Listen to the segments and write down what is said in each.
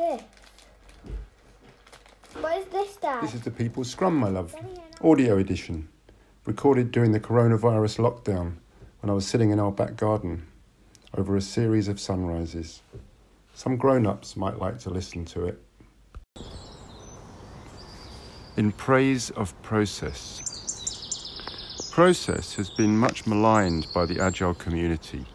this? What is this, Dad? This is the People's Scrum, my love. Audio edition. Recorded during the coronavirus lockdown when I was sitting in our back garden over a series of sunrises. Some grown ups might like to listen to it. In praise of process. Process has been much maligned by the Agile community,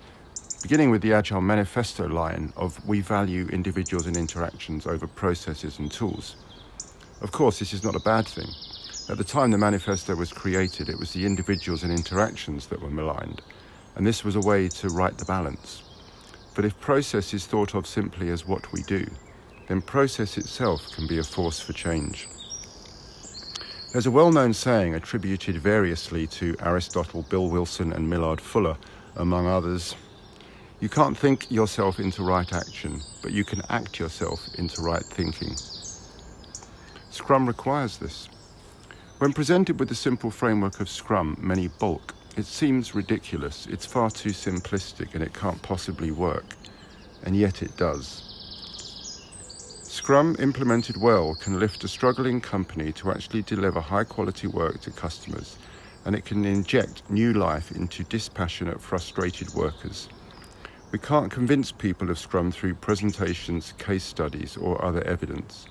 beginning with the Agile Manifesto line of We value individuals and interactions over processes and tools. Of course, this is not a bad thing. At the time the manifesto was created, it was the individuals and interactions that were maligned, and this was a way to right the balance. But if process is thought of simply as what we do, then process itself can be a force for change. There's a well known saying attributed variously to Aristotle, Bill Wilson, and Millard Fuller, among others You can't think yourself into right action, but you can act yourself into right thinking. Scrum requires this. When presented with the simple framework of Scrum, many balk. It seems ridiculous, it's far too simplistic, and it can't possibly work. And yet it does. Scrum implemented well can lift a struggling company to actually deliver high quality work to customers, and it can inject new life into dispassionate, frustrated workers. We can't convince people of Scrum through presentations, case studies, or other evidence.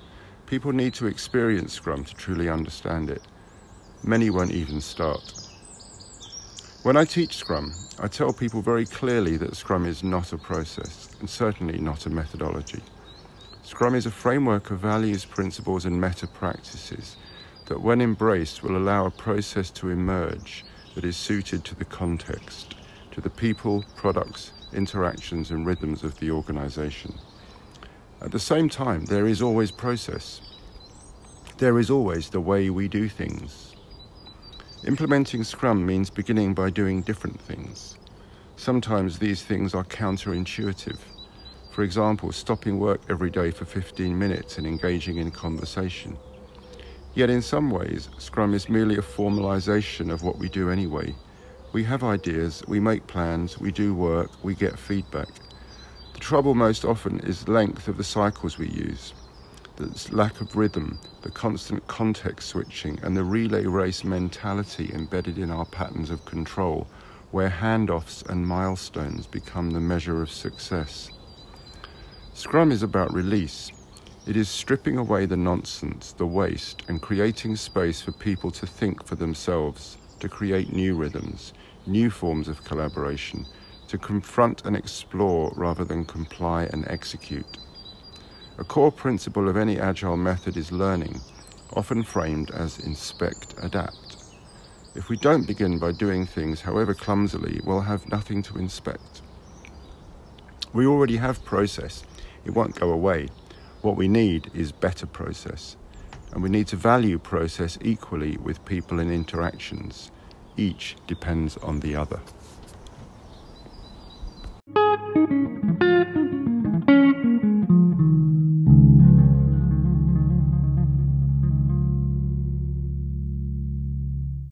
People need to experience Scrum to truly understand it. Many won't even start. When I teach Scrum, I tell people very clearly that Scrum is not a process, and certainly not a methodology. Scrum is a framework of values, principles, and meta practices that, when embraced, will allow a process to emerge that is suited to the context, to the people, products, interactions, and rhythms of the organization. At the same time, there is always process. There is always the way we do things. Implementing Scrum means beginning by doing different things. Sometimes these things are counterintuitive. For example, stopping work every day for 15 minutes and engaging in conversation. Yet in some ways, Scrum is merely a formalization of what we do anyway. We have ideas, we make plans, we do work, we get feedback. The trouble most often is the length of the cycles we use, the lack of rhythm, the constant context switching, and the relay race mentality embedded in our patterns of control, where handoffs and milestones become the measure of success. Scrum is about release. It is stripping away the nonsense, the waste, and creating space for people to think for themselves, to create new rhythms, new forms of collaboration, to confront and explore rather than comply and execute. A core principle of any agile method is learning, often framed as inspect, adapt. If we don't begin by doing things however clumsily, we'll have nothing to inspect. We already have process, it won't go away. What we need is better process, and we need to value process equally with people and interactions. Each depends on the other.